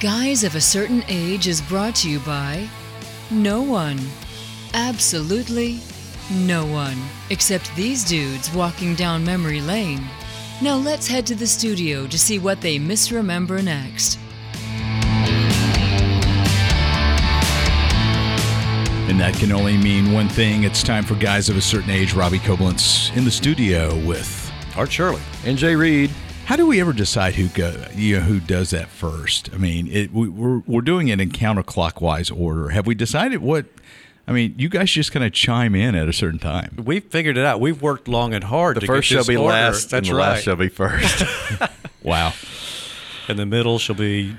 Guys of a Certain Age is brought to you by no one. Absolutely no one. Except these dudes walking down memory lane. Now let's head to the studio to see what they misremember next. And that can only mean one thing. It's time for guys of a certain age. Robbie Koblenz in the studio with Art Shirley. And Jay Reed. How do we ever decide who go, you know, who does that first? I mean, it, we, we're we're doing it in counterclockwise order. Have we decided what? I mean, you guys just kind of chime in at a certain time. We've figured it out. We've worked long and hard. The to first get shall this be order. last, That's and the right. last shall be first. Wow. and the middle shall be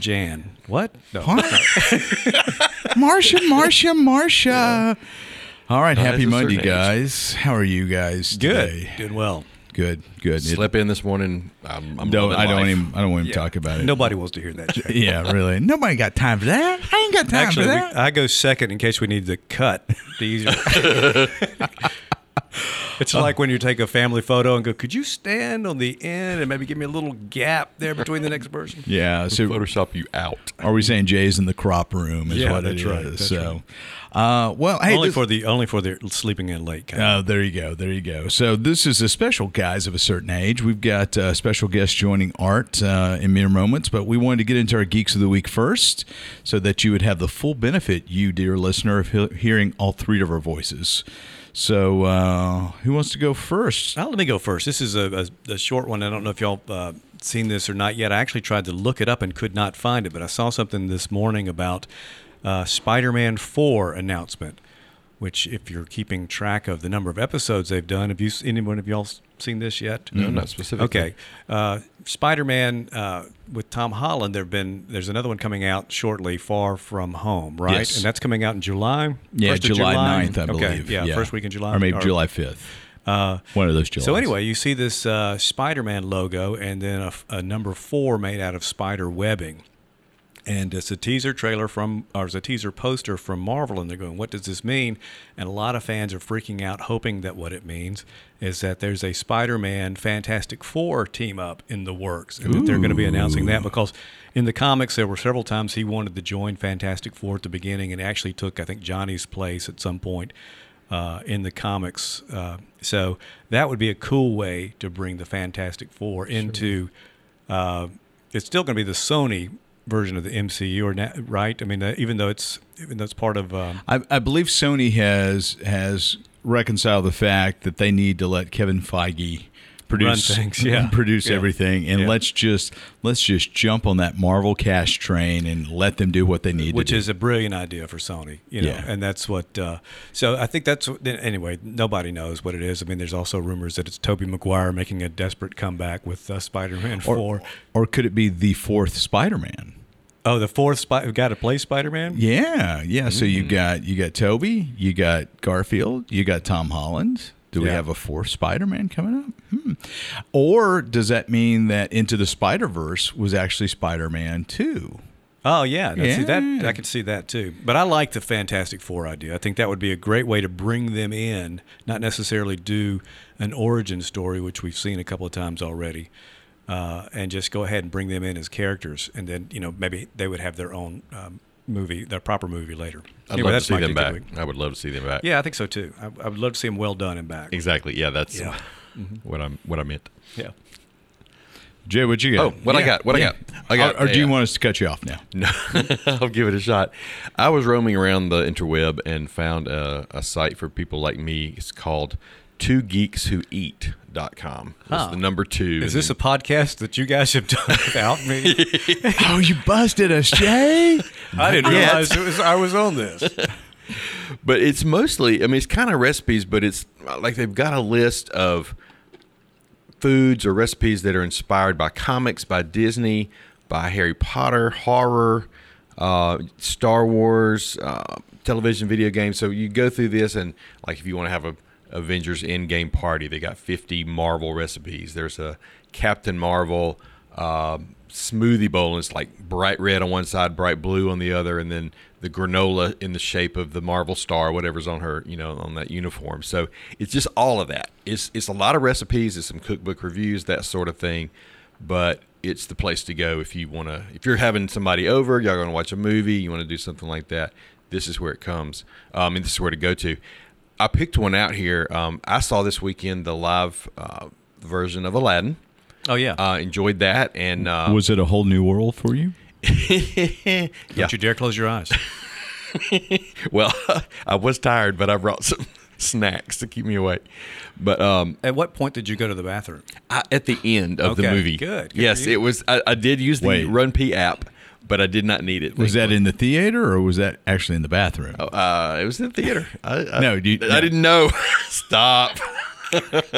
Jan. What? No. Marcia, Marcia, Marcia. All right, Guys happy Monday, guys. How are you guys Good. today? Doing well. Good, good. It- Slept in this morning. I'm, I'm don't, I don't life. even. I don't want to talk about it. Nobody wants to hear that. Jay. Yeah, really. Nobody got time for that. I ain't got time Actually, for we, that. I go second in case we need to cut. The easier. it's like when you take a family photo and go, "Could you stand on the end and maybe give me a little gap there between the next person?" yeah. So Photoshop you out. Are we saying Jay's in the crop room? Is Yeah, what that's it right, is. that's so, uh, well, hey, only this- for the only for the sleeping in late. Kind Oh, there you go. There you go. So this is a special guys of a certain age. We've got uh, special guest joining Art uh, in mere moments, but we wanted to get into our geeks of the week first, so that you would have the full benefit, you dear listener, of he- hearing all three of our voices. So, uh, who wants to go first? Now, let me go first. This is a, a, a short one. I don't know if y'all uh, seen this or not yet. I actually tried to look it up and could not find it, but I saw something this morning about uh, Spider-Man 4 announcement. Which, if you're keeping track of the number of episodes they've done, have you anyone of y'all seen this yet? No, not specifically. Okay, uh, Spider-Man uh, with Tom Holland. There've been there's another one coming out shortly, Far From Home, right? Yes. And that's coming out in July. Yeah, First of July 9th, I Okay, believe. Yeah, first week in July, or maybe July fifth. Uh, One of those Julys. so anyway, you see this uh, Spider-Man logo and then a, a number four made out of spider webbing, and it's a teaser trailer from, or it's a teaser poster from Marvel, and they're going, "What does this mean?" And a lot of fans are freaking out, hoping that what it means is that there's a Spider-Man Fantastic Four team up in the works, and that they're going to be announcing that because in the comics there were several times he wanted to join Fantastic Four at the beginning, and actually took, I think, Johnny's place at some point uh, in the comics. Uh, so that would be a cool way to bring the Fantastic Four into. Uh, it's still going to be the Sony version of the MCU, or na- right? I mean, uh, even though it's even though it's part of. Um, I, I believe Sony has has reconciled the fact that they need to let Kevin Feige produce things, yeah. produce Yeah. everything, and Yeah. let's just let's just jump on that Marvel cash train and let them do what they need which to do. Which is a brilliant idea for Sony, you know, Yeah. and that's what. Uh, so I think that's anyway. Nobody knows what it is. I mean, there's also rumors that it's Tobey Maguire making a desperate comeback with uh, Spider-Man or, Four. or could it be the fourth Spider-Man? Oh, the fourth Spy- got to play Spider-Man. Yeah, yeah. So Mm. you got you got Tobey, you got Garfield, you got Tom Holland. Do we have a fourth Spider-Man coming up? Hmm. Or does that mean that Into the Spider-Verse was actually Spider-Man two? Oh yeah, no, See, that I could see that too. But I like the Fantastic Four idea. I think that would be a great way to bring them in, not necessarily do an origin story, which we've seen a couple of times already, uh, and just go ahead and bring them in as characters, and then you know maybe they would have their own um, movie, their proper movie later. I'd Anyway, love to see them back. week. I would love to see them back. Yeah, I think so too. I, I would love to see them well done and back. Exactly. Yeah, that's Yeah. Mm-hmm. Mm-hmm. what I'm what I meant. Yeah. Jay, what you got? Oh, what I got? What Yeah. I got? I got. Or, or do you uh, want us to cut you off now? No, I'll give it a shot. I was roaming around the interweb and found a, a site for people like me. It's called two geeks who eat.com. It's Huh. the number two. Is and this a podcast that you guys have done without me? oh, you busted us, Jay. I didn't Yeah. realize it was, I was on this. but it's mostly i mean it's kind of recipes but it's like they've got a list of foods or recipes that are inspired by comics by disney by harry potter horror uh, star wars uh, television video games so you go through this and like if you want to have a avengers Endgame party they got 50 marvel recipes there's a captain marvel uh, smoothie bowl and it's like bright red on one side bright blue on the other and then the granola in the shape of the marvel star whatever's on her you know on that uniform so it's just all of that it's it's a lot of recipes it's some cookbook reviews that sort of thing but it's the place to go if you want to. If you're having somebody over, y'all going to watch a movie, you want to do something like that. This is where it comes, um, and this is where to go to. I picked one out here. Um, I saw this weekend the live uh, version of Aladdin. Oh yeah. Uh, enjoyed that, and uh, Was it a whole new world for you? yeah. Don't you dare close your eyes. Well, I was tired, but I brought some snacks to keep me awake. But um, At what point did you go to the bathroom? I, at the end of the movie, good, good yes, it was. I, I did use the Wait. RunPee app, but I did not need it. Was that in the theater or was that actually in the bathroom? Uh, it was in the theater. I, I, No, you- I no. didn't know. Stop.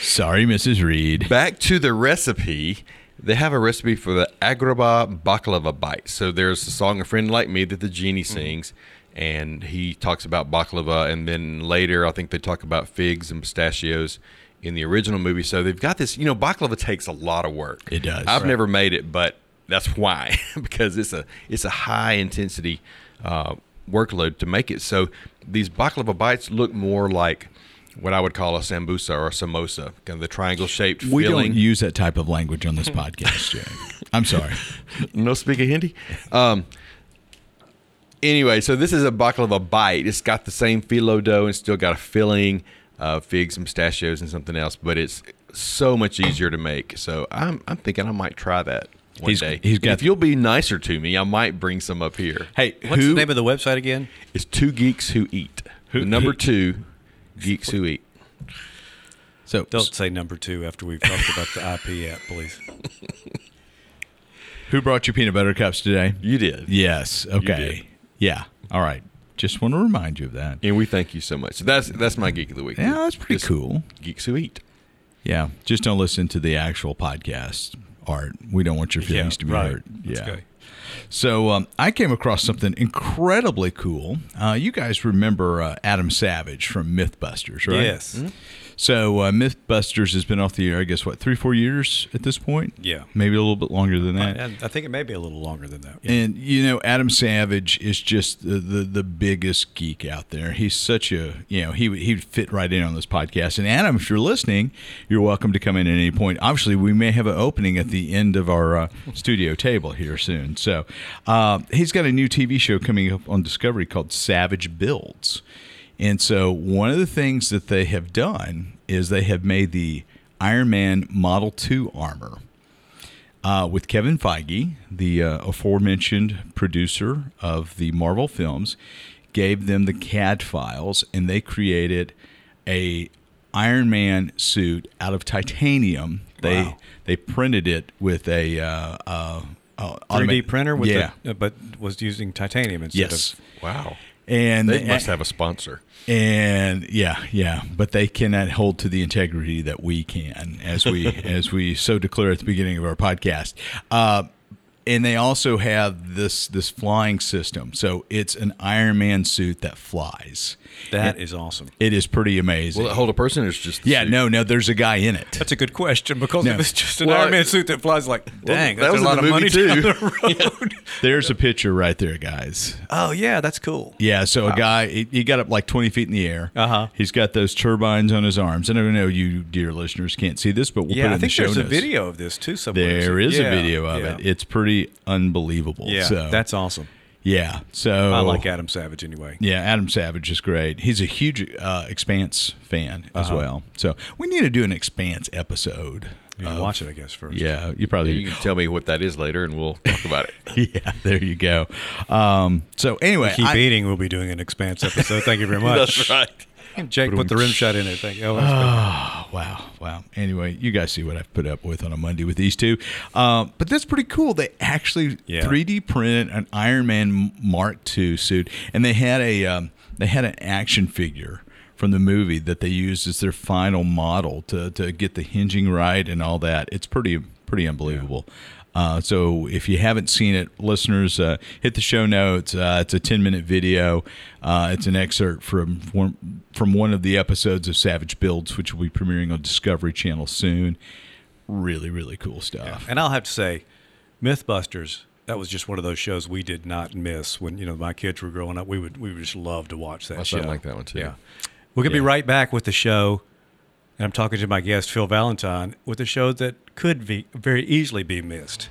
Sorry, Mrs. Reed. Back to the recipe. They have a recipe for the Agrabah baklava bite. So there's a song "A Friend Like Me" that the genie Mm-hmm. sings, and he talks about baklava, and then later I think they talk about figs and pistachios in the original movie. So they've got this. You know, baklava takes a lot of work. It does. I've Right. never made it, but that's why because it's a it's a high intensity uh, workload to make it. So these baklava bites look more like what I would call a sambusa or a samosa, kind of the triangle shaped We filling. don't use that type of language on this podcast, Jay. I'm sorry. no speak of Hindi. Um, anyway, so this is a baklava bite. It's got the same phyllo dough and still got a filling, uh, figs pistachios and something else, but it's so much easier to make. So I'm I'm thinking I might try that one He's- day. he's And got- if you'll be nicer to me, I might bring some up here. Hey, What's who the name of the website again? It's two geeks who eat. Who- the number who- two, geeks who eat. so Don't say number two after we've talked about the IP app, please. who brought you peanut butter cups today? You did. Yes. Okay. did. Yeah. All right. Just want to remind you of that. And we thank you so much. So that's that's my geek of the week. Yeah, that's pretty Just cool. Geeks who eat. Yeah. Just don't listen to the actual podcast, Art. We don't want your feelings to be right. hurt. That's yeah. good. So um, I came across something incredibly cool. Uh, you guys remember uh, Adam Savage from MythBusters, right? Yes. So uh, MythBusters has been off the air, I guess, what, three, four years at this point? Yeah. Maybe a little bit longer than that. And I think it may be a little longer than that. And you know, Adam Savage is just the, the the biggest geek out there. He's such a you know he would- he would fit right in on this podcast. And Adam, if you're listening, you're welcome to come in at any point. Obviously, we may have an opening at the end of our uh, studio table here soon. So uh, he's got a new TV show coming up on Discovery called Savage Builds. And so one of the things that they have done is they have made the Iron Man Model 2 armor uh, with Kevin Feige, the uh, aforementioned producer of the Marvel films, gave them the CAD files, and they created a Iron Man suit out of titanium. They Wow. they printed it with a uh, uh, uh, 3D automa- printer with yeah, the, uh, but was using titanium instead yes, of Wow. And They must have a sponsor. and yeah, yeah, but they cannot hold to the integrity that we can, as we as we so declare at the beginning of our podcast. Uh, and they also have this this flying system, so it's an Iron Man suit that flies. that is awesome. It is pretty amazing. Will it hold a person or is just the yeah, suit? no, no, there's a guy in it. That's a good question because No. if it's just an Well, Iron Man suit that flies, like, dang, that that's was a lot of money movie, down too. the road. There's a picture right there, guys. oh yeah, that's cool. Yeah, so a guy he, he got up like 20 feet in the air. Uh-huh. He's got those turbines on his arms. And I don't know you, dear listeners, can't see this, but we'll put Yeah, it I in the think show there's a video of this too somewhere. There is Yeah, a video of yeah. it. It's pretty unbelievable. Yeah, so, that's awesome. yeah. So I like Adam Savage anyway. Yeah, Adam Savage is great. He's a huge uh, Expanse fan as Uh-huh. well. So we need to do an Expanse episode. You can of- watch it, I guess, first. Yeah, you probably. You can tell me what that is later, and we'll talk about it. yeah, there you go. Um, so anyway, Keep I- eating. We'll be doing an Expanse episode. Thank you very much. That's right. Jake put the rim shot in there. Thank you. Oh. Oh, wow, wow. Anyway, you guys see what I've put up with on a Monday with these two. Um, but that's pretty cool. They actually Yeah. 3D printed an Iron Man Mark II suit, and they had a um, they had an action figure from the movie that they used as their final model to to get the hinging right and all that. It's pretty pretty unbelievable. Uh, so if you haven't seen it, listeners, uh, hit the show notes. Uh, it's a 10 minute video. Uh, it's an excerpt from one, from one of the episodes of Savage Builds, which will be premiering on Discovery Channel soon. Really, really cool stuff. And I'll have to say, MythBusters. That was just one of those shows we did not miss when you know my kids were growing up. We would we would just love to watch that My show. son liked that one, too. Yeah, we're gonna Yeah. be right back with the show And I'm talking to my guest, Phil Valentine, with a show that could be very easily be missed.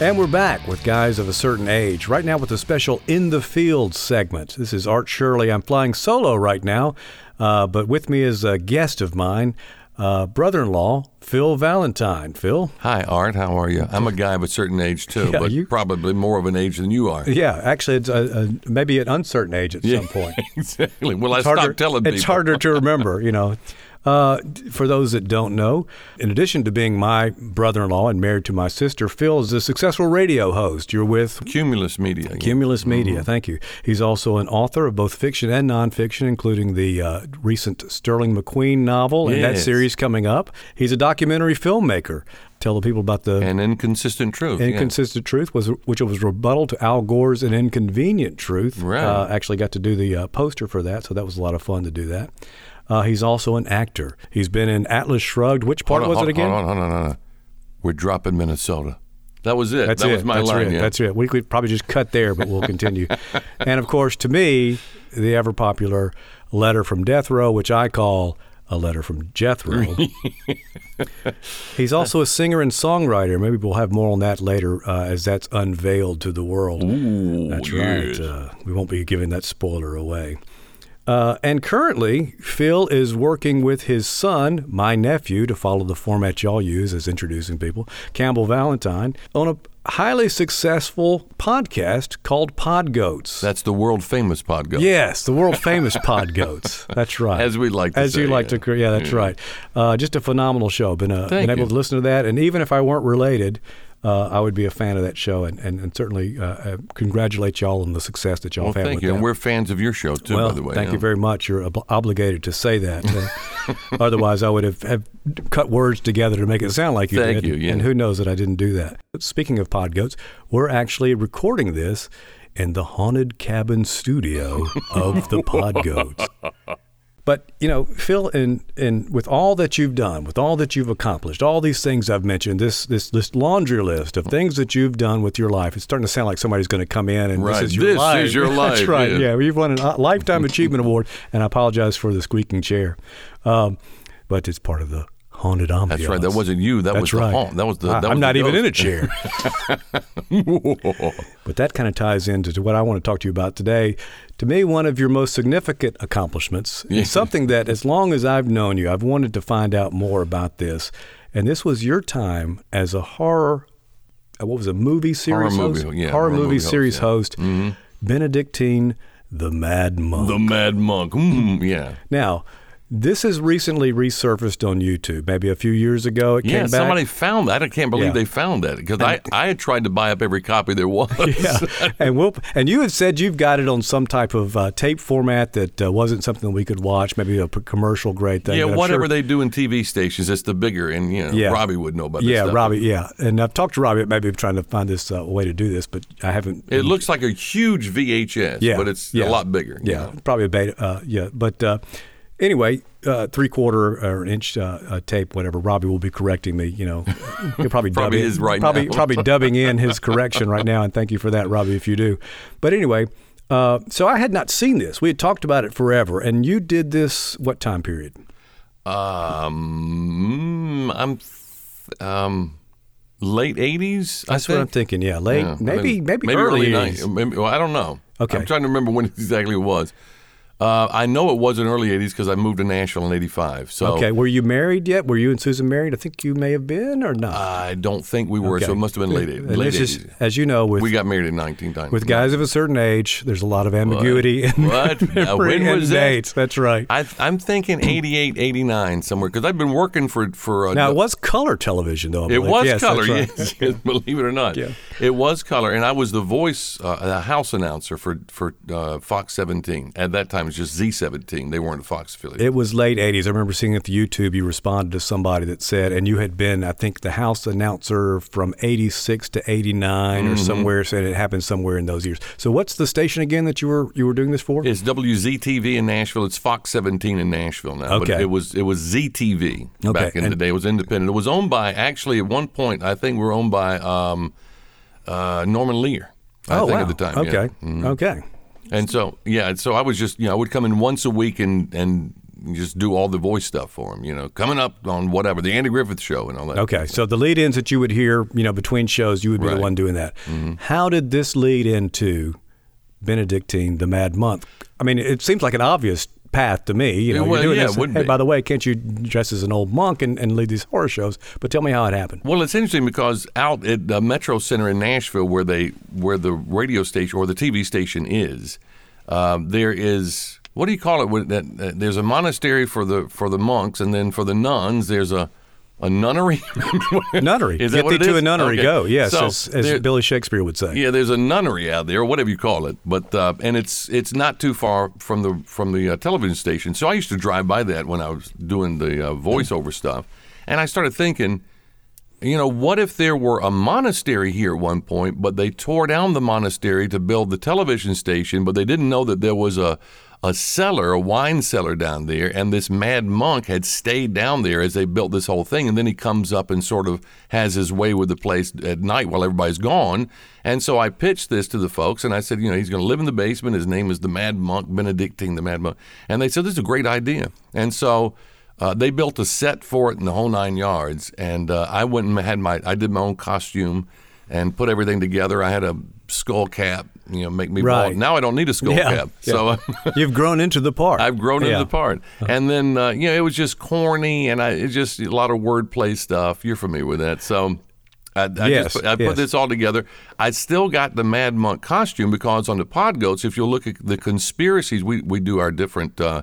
And we're back with guys of a certain age, right now with a special In the Field segment. This is Art Shirley. I'm flying solo right now, uh, but with me is a guest of mine, uh, brother in law, Phil Valentine. Phil? Hi, Art. How are you? I'm a guy of a certain age, too, Yeah, but you- probably more of an age than you are. Yeah, actually, it's a, a, maybe an uncertain age at some point. exactly. Well, I It's stopped harder, telling people. it's harder to remember, you know. Uh, for those that don't know, in addition to being my brother-in-law and married to my sister, Phil is a successful radio host. You're with Cumulus Media. yeah. Cumulus Media. Thank you. He's also an author of both fiction and nonfiction, including the uh, recent Sterling McQueen novel and that series coming up. He's a documentary filmmaker. Tell the people about the and inconsistent truth. yeah. Inconsistent Truth, was which was rebuttal to Al Gore's An Inconvenient Truth. Right. Uh, actually got to do the uh, poster for that, so that was a lot of fun to do that. Uh, he's also an actor. He's been in Atlas Shrugged. Which part on, was it again? Hold on, hold on, hold on. We're dropping Minnesota. That was it. That's that it. was my That's line. it. yeah. That's it. We could probably just cut there, but we'll continue. and of course, to me, the ever popular letter from Death Row, which I call a letter from Jethro. He's also a singer and songwriter. Maybe we'll have more on that later uh, as that's unveiled to the world. Ooh, That's yes. right. Uh, we won't be giving that spoiler away. Uh, and currently, Phil is working with his son, my nephew, to follow the format y'all use as introducing people, Campbell Valentine, on a highly successful podcast called Pod Goats. That's the world famous pod goat. Yes, the world famous Pod Goats. That's right. As we like to As you say, like yeah. to, yeah, that's right. Uh, just a phenomenal show. Been, uh, Thank been able you. to listen to that, and even if I weren't related, uh, I would be a fan of that show, and, and, and certainly uh, uh, congratulate y'all on the success that y'all Well, have had thank with you. that. And we're fans of your show, too, well, by the way. thank yeah. you very much. You're ob- obligated to say that. Uh, otherwise, I would have, have cut words together to make it sound like you Thank did. you, yeah. And who knows that I didn't do that. But speaking of pod goats, we're actually recording this in the haunted cabin studio of the pod goats. But you know, Phil, and and with all that you've done, with all that you've accomplished, all these things I've mentioned, this this this laundry list of things that you've done with your life, it's starting to sound like somebody's going to come in and Right. this is your This life. is your That's right. yeah. Yeah, you've won a uh, lifetime achievement award, and I apologize for the squeaking chair, um, but it's part of the haunted ambiance. That's right. That wasn't you. That That's was the right. haunt. That was the. I- That I'm not the even in a chair. But that kind of ties into to what I want to talk to you about today. To me, one of your most significant accomplishments Yeah. is something that, as long as I've known you, I've wanted to find out more about this. And this was your time as a horror, uh, what was a movie series movie, host? yeah, horror, horror movie, movie host, series yeah. Mm-hmm. host, Benedictine the Mad Monk. The Mad Monk. Mm, yeah. now, this has recently resurfaced on YouTube. Maybe a few years ago, it Yeah, came back. somebody found that. I can't believe Yeah. they found that because I, I had tried to buy up every copy there was. yeah, and we'll and you had said you've got it on some type of uh, tape format that uh, wasn't something we could watch, maybe a p- commercial grade thing. Yeah, whatever sure- they do in TV stations, it's the bigger, and you know, Yeah. Robbie would know about this Yeah, stuff. Robbie. Yeah, and I've talked to Robbie maybe trying to find this uh, way to do this, but I haven't. It looks like a huge VHS, yeah, but it's a lot bigger. you Yeah, know. probably a beta. Uh, yeah, but uh, anyway, uh, three quarter or an inch uh, uh, tape, whatever. Robbie will be correcting me. You know, he'll probably dub Probably in- right probably now. probably dubbing in his correction right now, and thank you for that, Robbie, if you do. But anyway. Uh, so I had not seen this. We had talked about it forever, and you did this what time period? Um, I'm th- um, late '80s. That's what I'm thinking. Yeah, late, Yeah, maybe, maybe early, 80s. 90s. Maybe, well, I don't know. Okay. I'm trying to remember when exactly it was. Uh, I know it was in early '80s because I moved to Nashville in '85. So Okay, were you married yet? Were you and Susan married? I think you may have been, or not. I don't think we were. Okay. So it must have been late '80s. And Late is- 80s. as you know, with we got married in 1990. with guys of a certain age, there's a lot of ambiguity in What? Now, when and was that? dates. That's right. I, I'm thinking 88, 89 somewhere because I've been working for for. Uh, Now it was color television, though. I It was Yes, color, right. yes, yes, believe it or not. Yeah. It was color, and I was the voice, uh, the house announcer for for uh, Fox 17. At that time, it was just Z17. They weren't a Fox affiliate. It was late '80s. I remember seeing at the YouTube you responded to somebody that said, and you had been, I think, the house announcer from '86 to '89 Mm-hmm. or somewhere. Said it happened somewhere in those years. So what's the station again that you were you were doing this for? it's WZTV in Nashville. It's Fox 17 in Nashville now. But Okay. it was it was ZTV Okay, back in the day. It was independent. It was owned by actually at one point I think we were owned by um, uh, Norman Lear. I oh think wow. at the time. yeah. Okay. Mhm. Okay. And so, yeah, so I was just, you know, I would come in once a week and and just do all the voice stuff for him. You know, coming up on whatever the Andy Griffith Show and all that. Okay, so the lead-ins that you would hear, you know, between shows, you would be the one doing that. Mm-hmm. How did this lead into Benedictine the Mad Monk? I mean, it seems like an obvious path to me. You know, well, you're doing yeah, this. it hey, be. by the way, can't you dress as an old monk and, and lead these horror shows? But tell me how it happened. Well, it's interesting because out at the Metro Center in Nashville, where they where the radio station or the TV station is, um, there is what do you call it? That, there's a monastery for the for the monks, and then for the nuns, there's a a nunnery. Nunnery. Is that Get what thee to is? a nunnery, Okay. go. Yes, So as, as there- Billy Shakespeare would say. Yeah, there's a nunnery out there, or whatever you call it, but uh, and it's it's not too far from the from the uh, television station. So I used to drive by that when I was doing the uh, voiceover stuff, and I started thinking, you know, what if there were a monastery here at one point, but they tore down the monastery to build the television station, but they didn't know that there was a a cellar, a wine cellar down there, and this mad monk had stayed down there as they built this whole thing, and then he comes up and sort of has his way with the place at night while everybody's gone. And so I pitched this to the folks, and I said, you know, he's going to live in the basement. His name is the Mad Monk Benedictine, the Mad Monk, and they said this is a great idea, and so. Uh, they built a set for it in the whole nine yards, and uh, I went and had my I did my own costume and put everything together. I had a skull cap, you know, make me Right. bald. Now I don't need a skull Yeah, cap, yeah. so You've grown into the part. I've grown Yeah. into the part. And then uh, you know, it was just corny, and I it's just a lot of wordplay stuff. You're familiar with that, so. I, I, Yes, just, put- I put yes. this all together. I still got the Mad Monk costume because on the Pod Goats, if you look at the conspiracies, we, we do our different uh,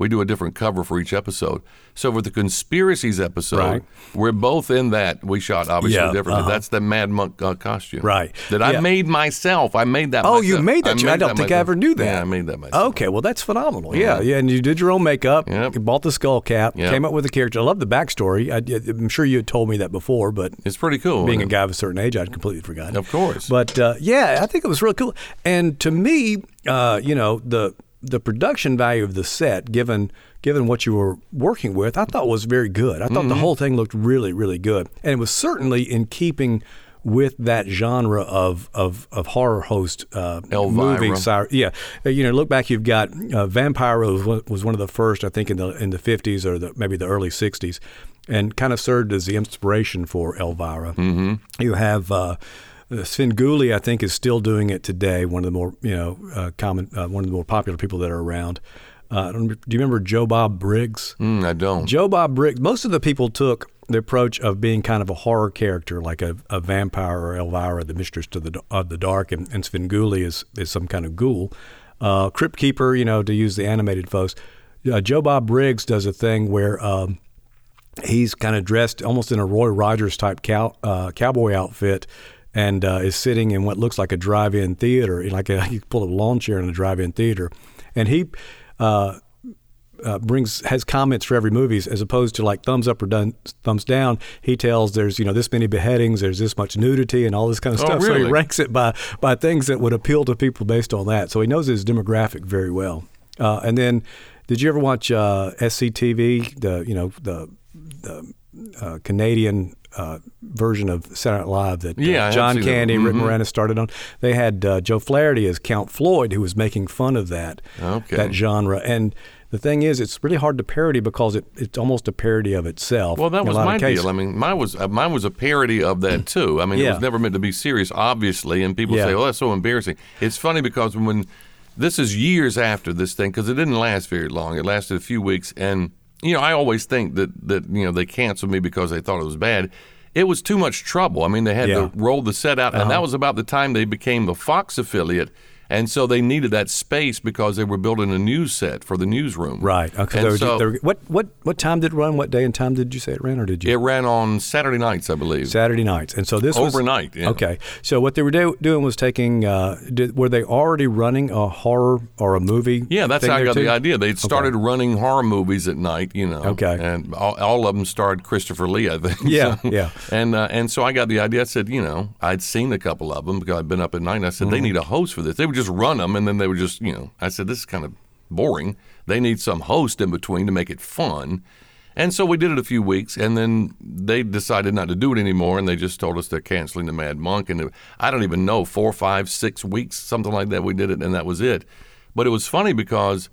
we do a different cover for each episode. So for the conspiracies episode, Right. we're both in that. We shot obviously Yeah, differently. uh-huh. That's the Mad Monk uh, costume, Right. That I made myself. I made that. Oh, you made that? I, don't think I ever knew that. Yeah, I made that myself. Okay, well that's phenomenal. Yeah, yeah, and you did your own makeup. Yep. You bought the skull cap. Yep. Came up with the character. I love the backstory. I, am sure you had told me that before, but It's pretty cool. being a guy of a certain age, I'd completely forgotten. Of course. But uh, yeah, I think it was really cool. And to me, uh, you know, the the production value of the set, given given what you were working with, I thought was very good. I thought Mm-hmm. the whole thing looked really, really good, and it was certainly in keeping with that genre of of, of horror host uh, movie. Yeah, Uh, you know, look back. You've got uh, Vampira was one, was one of the first, I think, in the in the fifties or the, maybe the early sixties, and kind of served as the inspiration for Elvira. Mm-hmm. You have. Uh, Svengoolie, I think, is still doing it today. One of the more, you know, uh, common, uh, one of the more popular people that are around. Uh, do you remember Joe Bob Briggs? Mm, I don't. Joe Bob Briggs. Most of the people took the approach of being kind of a horror character, like a, a vampire or Elvira, the mistress to the of the dark, and, and Svengoolie is is some kind of ghoul. Uh, Crypt Keeper, you know, to use the animated folks. Uh, Joe Bob Briggs does a thing where. Um, he's kind of dressed almost in a Roy Rogers type cow, uh, cowboy outfit and uh, is sitting in what looks like a drive-in theater, like a, you pull a lawn chair in a drive-in theater, and he uh, uh, brings has comments for every movie as opposed to like thumbs up or done, thumbs down. He tells there's you know this many beheadings, there's this much nudity, and all this kind of Oh, stuff. So he really? ranks it by by things that would appeal to people based on that. So he knows his demographic very well. Uh, and then, did you ever watch uh, SCTV? The you know the the uh, Canadian uh, version of Saturday Night Live that uh, Yeah, John. Candy, Rick Mhm. Moranis started on. They had uh, Joe Flaherty as Count Floyd, who was making fun of that Okay. that genre. And the thing is, it's really hard to parody because it, it's almost a parody of itself. Well, that was my deal. I mean, mine was uh, mine was a parody of that too. I mean, it was never meant to be serious, obviously. And people Yeah. say, "Oh, that's so embarrassing." It's funny because when this is years after this thing, because it didn't last very long. It lasted a few weeks, and you know, I always think that that you know they canceled me because they thought it was bad. It was too much trouble. I mean, they had Yeah. Uh-huh. to roll the set out, and that was about the time they became the Fox affiliate. And so they needed that space because they were building a news set for the newsroom. Right. Okay. Were- so- were- what what what time did it run? What day and time did you say it ran, or did you? It ran on Saturday nights, I believe. Saturday nights, and so this was Overnight, yeah. Okay, so what they were do, doing was taking. Uh, did, were they already running a horror or a movie? Yeah, that's how I got too? the idea. They started running horror movies at night, you know. Okay. And all, all of them starred Christopher Lee, I think. Yeah, So- yeah. And uh, and so I got the idea. I said, you know, I'd seen a couple of them because I'd been up at night. And I said, Mm-hmm. they need a host for this. They would just run them, and then they would just, you know. I said, this is kind of boring. They need some host in between to make it fun. And so we did it a few weeks, and then they decided not to do it anymore, and they just told us they're canceling the Mad Monk. And I don't even know four, five, six weeks, something like that. We did it, and that was it. But it was funny because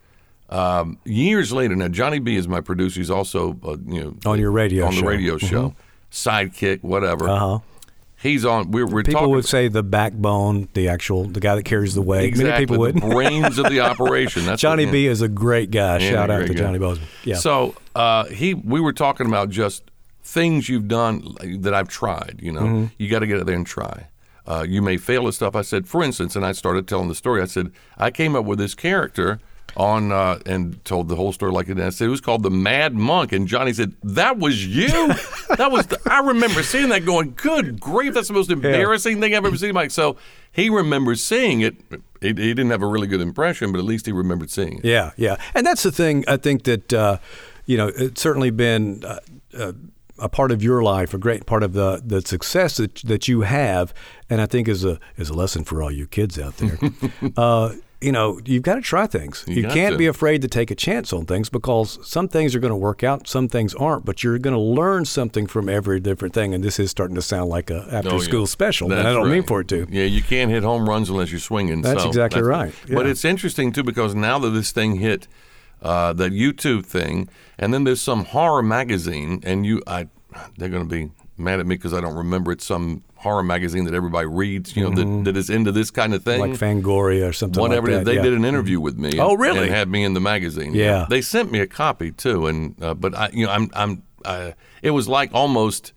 um, years later, now Johnny B is my producer. He's also uh, you know On your radio on show. the radio show, sidekick, whatever. Uh huh. He's on. We're, we're People would say the backbone, the actual, the guy that carries the weight. exactly Many people wouldn't. brains of the operation. That's Johnny what, B is a great guy. Yeah, Shout out to guy. Johnny Bozeman. Yeah. So uh, he, we were talking about just things you've done that I've tried. You know, Mm-hmm. you got to get out there and try. Uh, you may fail at stuff. I said, for instance, and I started telling the story. I said I came up with this character on uh, and told the whole story like it. is. I said it was called the Mad Monk, and Johnny said that was you. that was. The, I remember seeing that, going, "Good grief, that's the most embarrassing thing I've ever seen." Mike, so he remembers seeing it. He, he didn't have a really good impression, but at least he remembered seeing it. Yeah, yeah, and that's the thing. I think that uh, you know it's certainly been uh, uh, a part of your life, a great part of the the success that that you have, and I think is a is a lesson for all you kids out there. uh, you know, you've got to try things. You, got can't to. be afraid to take a chance on things because some things are going to work out, some things aren't. But you're going to learn something from every different thing. And this is starting to sound like a after Oh, school yeah. special, and I don't mean for it to. Yeah, you can't hit home runs unless you're swinging. That's so exactly right. But it's interesting too because now that this thing hit uh, that YouTube thing, and then there's some horror magazine, and you, I, they're going to be mad at me because I don't remember it's some horror magazine that everybody reads. You know that, that is into this kind of thing. Mm-hmm. Like Fangoria or something Whatever like that. they yeah. did an interview with me. Oh, really? And had me in the magazine. Yeah. they sent me a copy too, and uh, but I, you know, I'm, I'm, uh, it was like almost.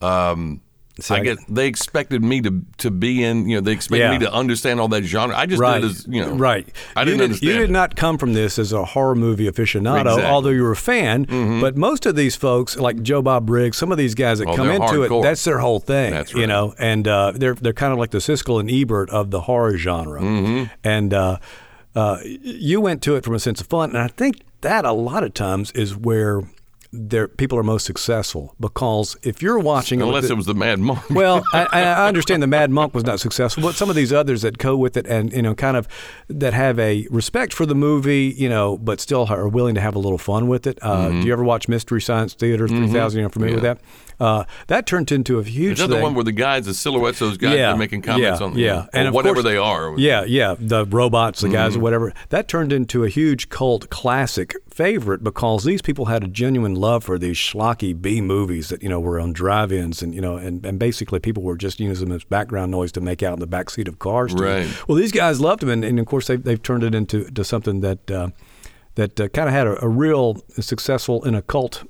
Um, See, I I- get they expected me to to be in, you know, they expected Yeah. me to understand all that genre. I just right. did as, you know, right. I didn't you did, understand. You did not come from this as a horror movie aficionado, Exactly. Mm-hmm. although you were a fan. But most of these folks, like Joe Bob Briggs, some of these guys that Oh, come into hardcore. it, that's their whole thing. That's You know, and uh, they're they're kind of like the Siskel and Ebert of the horror genre. Mm-hmm. And uh, uh, you went to it from a sense of fun, and I think that a lot of times is where. There, people are most successful because if you're watching, Unless the- it was the Mad Monk. well, I, I understand the Mad Monk was not successful, but some of these others that go with it and you know kind of that have a respect for the movie, you know, but still are willing to have a little fun with it. Uh, Mm-hmm. Do you ever watch Mystery Science Theater 3000? You're familiar with that? Uh, that turned into a huge the one where the guys, the silhouettes, those guys yeah, are making comments yeah, on, yeah, or of whatever course- they are. Yeah, yeah, the robots, the Mm-hmm. guys, or whatever. That turned into a huge cult classic favorite because these people had a genuine love for these schlocky B movies that you know were on drive-ins and you know and, and basically people were just using them as background noise to make out in the back seat of cars. to- Right. Well, these guys loved them, and, and of course they they've turned it into to something that uh, that uh, kind of had a, a real successful in a cult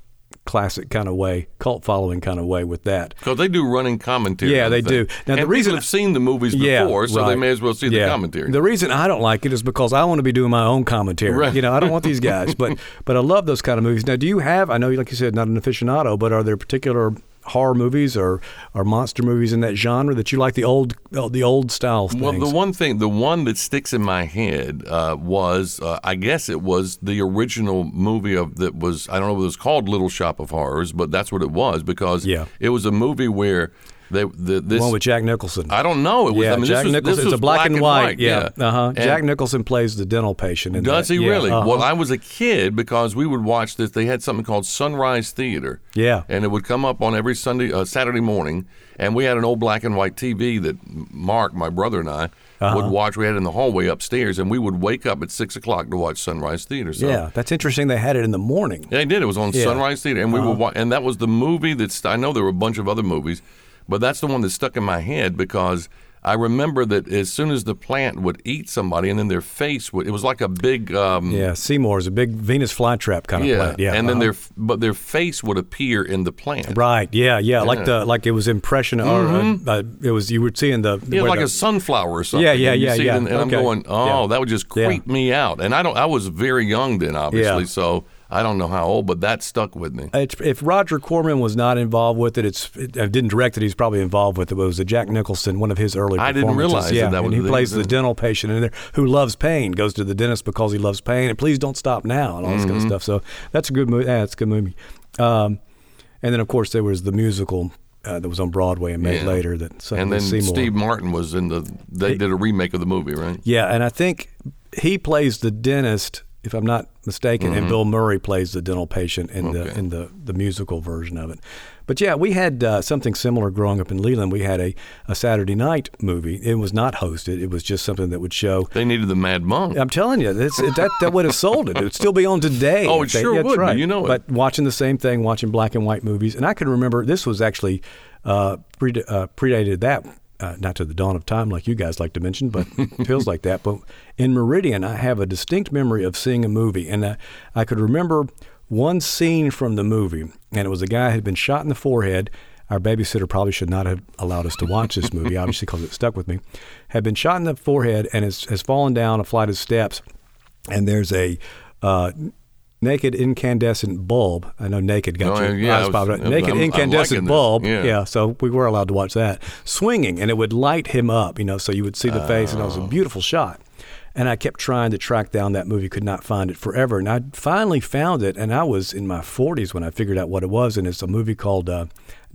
classic kind of way, cult following kind of way with that. Because they do running commentary. Yeah, they thing. do. Now, the reason- I've seen the movies before, so they may as well see Yeah. the commentary. The reason I don't like it is because I want to be doing my own commentary. Right. You know, I don't want these guys, but but I love those kind of movies. Now, do you have? I know, like you said, not an aficionado, but are there particular horror movies or, or monster movies in that genre that you like the old the old style things? Well, the one thing, the one that sticks in my head uh, was, uh, I guess it was the original movie of that was, I don't know if it was called Little Shop of Horrors, but that's what it was because Yeah. it was a movie where they the, this. one with Jack Nicholson. I don't know. It was. yeah, I mean, Jack was, Nicholson. This it's a black, and white. Yeah. Yeah. Uh huh. Jack Nicholson plays the dental patient. In Does that. he Yeah, really? uh-huh. Well, I was a kid because we would watch this. They had something called Sunrise Theater. Yeah. And it would come up on every Sunday, uh, Saturday morning. And we had an old black and white TV that Mark, my brother, and I Uh-huh. would watch. We had it in the hallway upstairs, and we would wake up at six o'clock to watch Sunrise Theater. So, yeah, that's interesting. They had it in the morning. Yeah, they did. It was on Yeah. Uh-huh. Sunrise Theater, and we would watch. And that was the movie that's. I know there were a bunch of other movies, but that's the one that stuck in my head because I remember that as soon as the plant would eat somebody, and then their face would. It was like a big. Um, Yeah, Seymour's a big Venus flytrap kind of yeah, plant. Yeah, and then uh-huh. their but their face would appear in the plant. Right. Yeah. Yeah. Like the like it was impression or uh, uh, it was you would see in the Yeah, like the- a sunflower or something. Yeah, yeah, you yeah, it yeah. And, and I'm going, oh, Yeah. that would just Yeah. creep me out. And I don't. I was very young then, obviously, Yeah. so I don't know how old, but that stuck with me. It's, if Roger Corman was not involved with it, it's it, didn't direct it. He's probably involved with it. But it was a Jack Nicholson, one of his early. I didn't realize that yeah, that was and he plays the- dental patient in there who loves pain, goes to the dentist because he loves pain, and please don't stop now, and all this Mm-hmm. kind of stuff. So that's a good movie. Yeah, it's a good movie. Um, and then of course there was the musical uh, that was on Broadway and made Yeah. later. That And then Seymour. Steve Martin was in the. They did a remake of the movie, right? Yeah, and I think he plays the dentist if I'm not mistaken, and Bill Murray plays the dental patient in the Mm-hmm. In the the musical version of it. But yeah, we had uh, something similar growing up in Leland. We had a, a Saturday night movie. It was not hosted. It was just something that would show. They needed the Mad Monk. I'm telling you, that's, that that would have sold it. It would still be on today. Oh, it they- sure would, but Right. you know it. But watching the same thing, watching black and white movies, and I can remember this was actually uh, pre- uh, predated that. Uh, not to the dawn of time, like you guys like to mention, but feels like that. But in Meridian, I have a distinct memory of seeing a movie, and uh, I could remember one scene from the movie, and it was a guy who had been shot in the forehead. Our babysitter probably should not have allowed us to watch this movie, obviously, because it stuck with me. Had been shot in the forehead and has, has fallen down a flight of steps, and there's a uh, naked incandescent bulb. I know naked got Oh, your yeah, was- popped up. I'm- Naked I'm- I'm incandescent bulb. Yeah. so we were allowed to watch that swinging, and it would light him up. You know, so you would see the face, and it was Oh. a beautiful shot. And I kept trying to track down that movie, could not find it forever. And I finally found it, and I was in my 40s when I figured out what it was. And it's a movie called uh,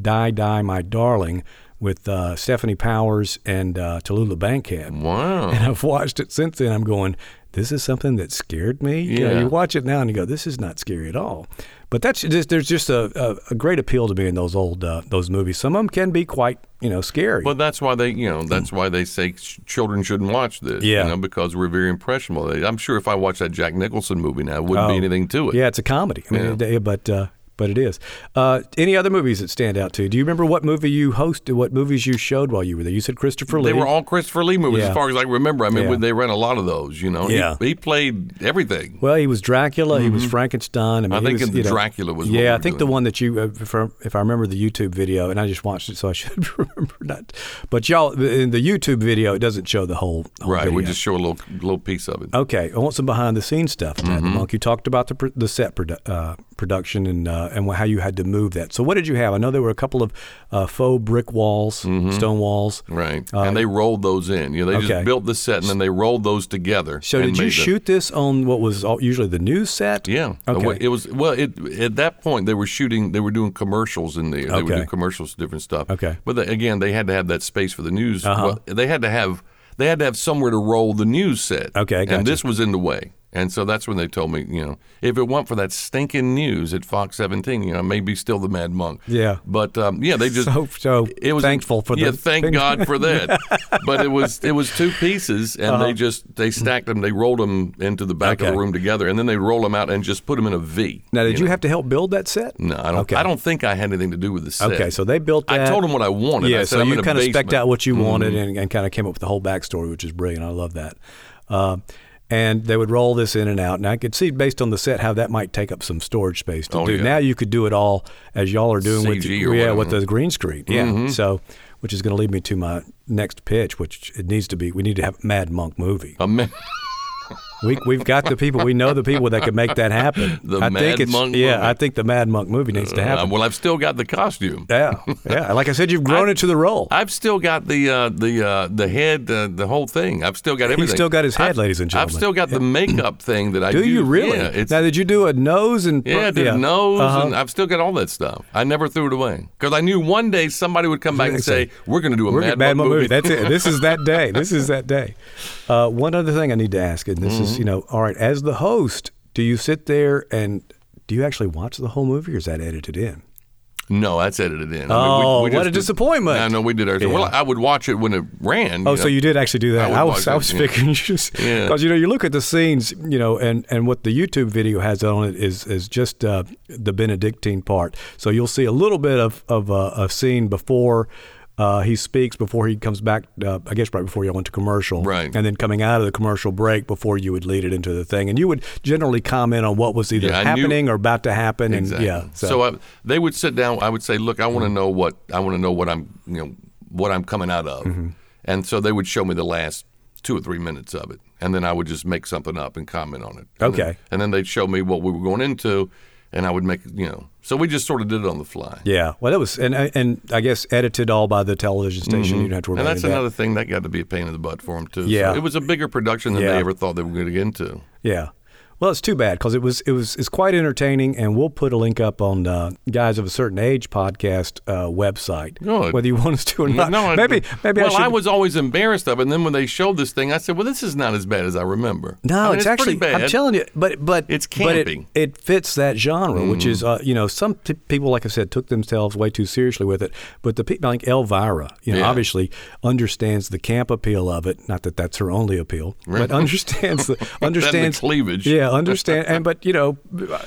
Die, Die, My Darling with uh, Stefanie Powers and uh, Tallulah Bankhead. Wow. And I've watched it since then. I'm going, this is something that scared me. You, know, Yeah. you watch it now and you go, this is not scary at all. But that's just there's just a, a, a great appeal to me in those old uh, those movies. Some of them can be quite you know scary. Well, that's why they, you know, that's why they say ch- children shouldn't watch this. Yeah. You know, because we're very impressionable. I'm sure if I watched that Jack Nicholson movie now, it wouldn't Oh, be anything to it. Yeah, it's a comedy. I mean, Yeah. but uh, but it is. Uh, any other movies that stand out to you? Do you remember what movie you hosted? What movies you showed while you were there? You said Christopher Lee. They were all Christopher Lee movies, Yeah. as far as I remember. I mean, Yeah. they ran a lot of those. You know, Yeah. he, he played everything. Well, he was Dracula. He was Frankenstein. I, mean, Mm-hmm. I think was, the you know- Dracula was Yeah, I think the one that you, uh, if I, if I remember the YouTube video, and I just watched it, so I should remember that. But y'all, in the YouTube video, it doesn't show the whole. whole Right. We just show a little little piece of it. Okay, I want some behind the scenes stuff. Matt Mm-hmm. the Monk. You talked about the the set produ- uh, production and uh, and how you had to move that. So what did you have? I know there were a couple of uh, faux brick walls, stone walls. Mm-hmm. Right. Uh, and they rolled those in. You know, they okay. just built the set and then they rolled those together. So did you shoot this on what was all, usually the news set? Yeah. Okay. It was well. It at that point they were shooting. They were doing commercials in there. They would Okay. do commercials, different stuff. Okay. Uh-huh. But the, again, they had to have that space for the news. Uh Well, they had to have. They had to have somewhere to roll the news set. Okay, gotcha. And this was in the way. And so that's when they told me, you know, if it weren't for that stinking news at Fox 17, you know, maybe still the Mad Monk. Yeah. But um, yeah, they just So- so it was thankful for yeah, the thank thing. God for that. but it was it was two pieces, and Uh-huh. they just they stacked them. They rolled them into the back of the room together, and then they roll them out and just put them in a V. Now, did you, know? have to help build that set? No, I don't. Okay. I don't think I had anything to do with the set. Okay, so they built that. I told them what I wanted. Yeah, I said, so I'm you kind of. Mm-hmm. specked out what you wanted and, and kind of came up with the whole backstory, which is brilliant. I love that. Uh, and they would roll this in and out. And I could see, based on the set, how that might take up some storage space to Oh, do. yeah. Now you could do it all as y'all are doing with, CG or yeah, with whatever. the green screen. Yeah. Mm-hmm. So, which is going to lead me to my next pitch, which it needs to be. We need to have Mad Monk movie. We, we've got the people. We know the people that can make that happen. The I Mad think it's, Monk Yeah, movie. I think the Mad Monk movie needs to Uh, happen. well, I've still got the costume. yeah, yeah. Like I said, you've grown I- into the role. I've still got the uh, the uh, the head, uh, the whole thing. I've still got everything. still got his head, I've- ladies and gentlemen. I've still got the makeup thing that I Do Do you really? Yeah, now, did you do a nose and yeah, the nose, Uh-huh. and I've still got all that stuff. I never threw it away because I knew one day somebody would come back and say, "We're going to do a We're Mad, Mad Monk Monk movie." That's it. This is that day. This is that day. Uh, one other thing I need to ask, and this Mm-hmm. is, you know, all right. As the host, do you sit there and do you actually watch the whole movie, or is that edited in? No, that's edited in. Oh, what just a disappointment. I know we did ours. Yeah. Well, I would watch it when it ran. Oh, so you did actually do that? would I, was, I was yeah. figuring you just Yeah. because you know you look at the scenes, you know, and and what the YouTube video has on it is is just uh, the Benedictine part. So you'll see a little bit of of uh, a scene before. Uh, he speaks before he comes back. Uh, I guess right before you went to commercial, Right. And then coming out of the commercial break before you would lead it into the thing, and you would generally comment on what was either Yeah, I knew- happening or about to happen, Exactly. and yeah. So, I, they would sit down. I would say, "Look, I want to know what I want to know what I'm you know what I'm coming out of," Mm-hmm. and so they would show me the last two or three minutes of it, and then I would just make something up and comment on it. And Okay. then, and then they'd show me what we were going into, and I would make you know. So we just sort of did it on the fly. yeah, well, that was and and I guess edited all by the television station. You don't have to worry Mm-hmm. And that's of that. another thing that got to be a pain in the butt for them too. So Yeah. it was a bigger production than Yeah. they ever thought they were going to get into. Yeah. Well, it's too bad because it was it was it's quite entertaining, and we'll put a link up on uh, Guys of a Certain Age podcast uh, website, Good. whether you want us to or not. No, I- maybe maybe Well, I I, was always embarrassed of it, and then when they showed this thing, I said, "Well, this is not as bad as I remember." no, I mean, it's, pretty actually bad. I'm telling you, but but It's but it- It, fits that genre, which Mm. is uh, you know some t- people like I said took themselves way too seriously with it, but the people like Elvira, you know, Yeah. obviously understands the camp appeal of it. Not that that's her only appeal, but understands the understands cleavage. Yeah, understand and but you know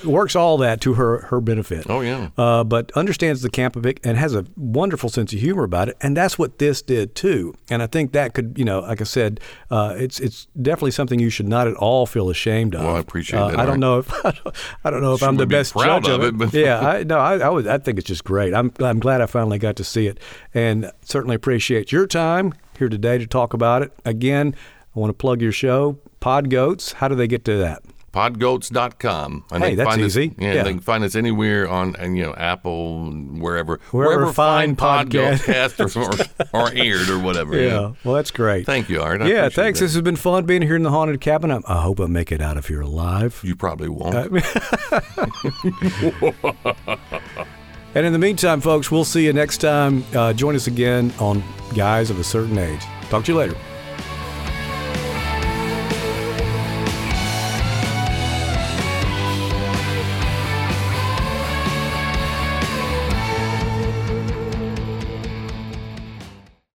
works all that to her her benefit. Oh, yeah. uh, but understands the camp of it and has a wonderful sense of humor about it, and that's what this did too. And I think that could, you know, like I said, uh, it's it's definitely something you should not at all feel ashamed of. Well, I appreciate Uh, that, I don't Art. know if I don't know if Sure I'm the be best judge of it, but- yeah, I, no, I, I would. I think it's just great. I'm I'm glad I finally got to see it, and certainly appreciate your time here today to talk about it. Again, I want to plug your show, Pod Goats. How do they get to that? podgoats.com. And Hey, that's find us- easy. yeah, Yeah. they can find us anywhere on, and you know, Apple, wherever, Wherever fine podcast- or, are, are aired or whatever. Yeah, well, that's great. Thank you, Art. I yeah, thanks. that. This has been fun being here in the haunted cabin. I, I hope I make it out of you're alive. You probably won't. And in the meantime, folks, we'll see you next time. Uh, join us again on Guys of a Certain Age. Talk to you later.